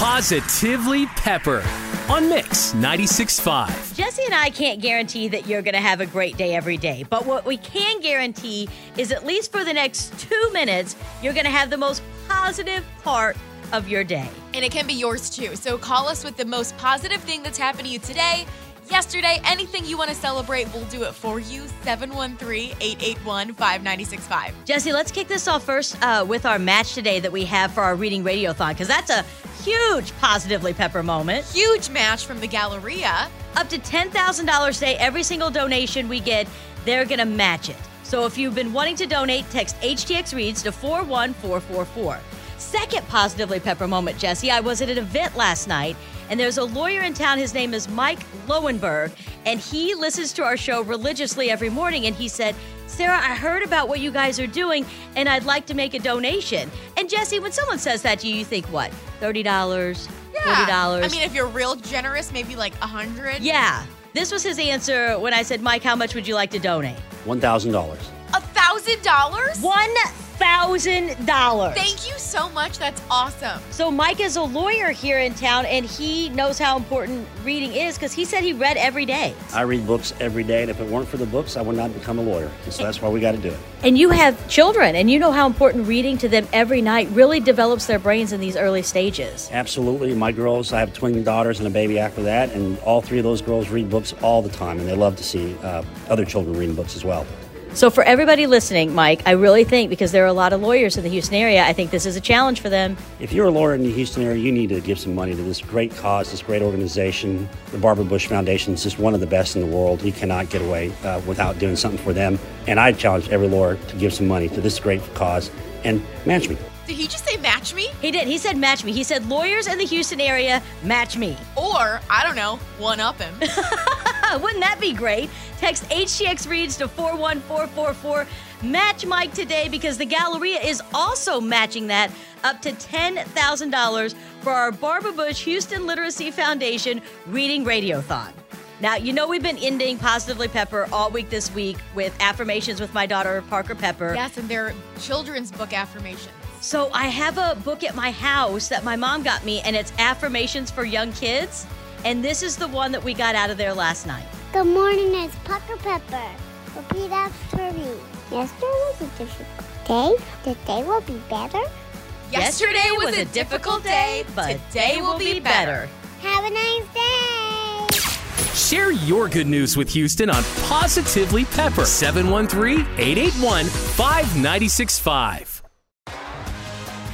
Positively Pepper on Mix 96.5. Jesse and I can't guarantee that you're going to have a great day every day, but what we can guarantee is at least for the next two minutes, you're going to have the most positive part of your day. And it can be yours too. So call us with the most positive thing that's happened to you today, yesterday, anything you want to celebrate, we'll do it for you. 713 881 5965. Jesse, let's kick this off first uh, with our match today that we have for our Reading Radiothon, because that's a huge Positively Pepper moment. Huge match from the Galleria. Up to $10,000 today. Every single donation we get, they're going to match it. So if you've been wanting to donate, text HTX Reads to 41444. Second Positively Pepper moment, Jesse. I was at an event last night, and there's a lawyer in town. His name is Mike Lowenberg, and he listens to our show religiously every morning. And he said, Sarah, I heard about what you guys are doing, and I'd like to make a donation. And Jesse, when someone says that to you, you think what? $30? Yeah. $40? I mean, if you're real generous, maybe like a 100 yeah. This was his answer when I said, Mike, how much would you like to donate? $1,000. A thousand dollars? One thousand dollars. Thank you so much. That's awesome. So Mike is a lawyer here in town, and he knows how important reading is because he said he read every day. I read books every day, and if it weren't for the books, I would not become a lawyer. And so that's why we got to do it. And you have children, and you know how important reading to them every night really develops their brains in these early stages. Absolutely. My girls, I have twin daughters and a baby after that, and all three of those girls read books all the time, and they love to see uh, other children reading books as well. So, for everybody listening, Mike, I really think because there are a lot of lawyers in the Houston area, I think this is a challenge for them. If you're a lawyer in the Houston area, you need to give some money to this great cause, this great organization. The Barbara Bush Foundation is just one of the best in the world. You cannot get away uh, without doing something for them. And I challenge every lawyer to give some money to this great cause and match me. Did he just say match me? He did. He said match me. He said lawyers in the Houston area, match me. Or, I don't know, one up him. Wouldn't that be great? Text HTX Reads to 41444. Match Mike today because the Galleria is also matching that up to $10,000 for our Barbara Bush Houston Literacy Foundation Reading Radiothon. Now, you know we've been ending Positively Pepper all week this week with affirmations with my daughter, Parker Pepper. yes, and they're children's book affirmations. So I have a book at my house that my mom got me, and it's affirmations for young kids. And this is the one that we got out of there last night. Good morning, it's Pucker Pepper. Repeat after me. Yesterday was a difficult day. Today will be better. Yesterday was a difficult day, but today will be better. Have a nice day. Share your good news with Houston on Positively Pepper. 713 881 5965.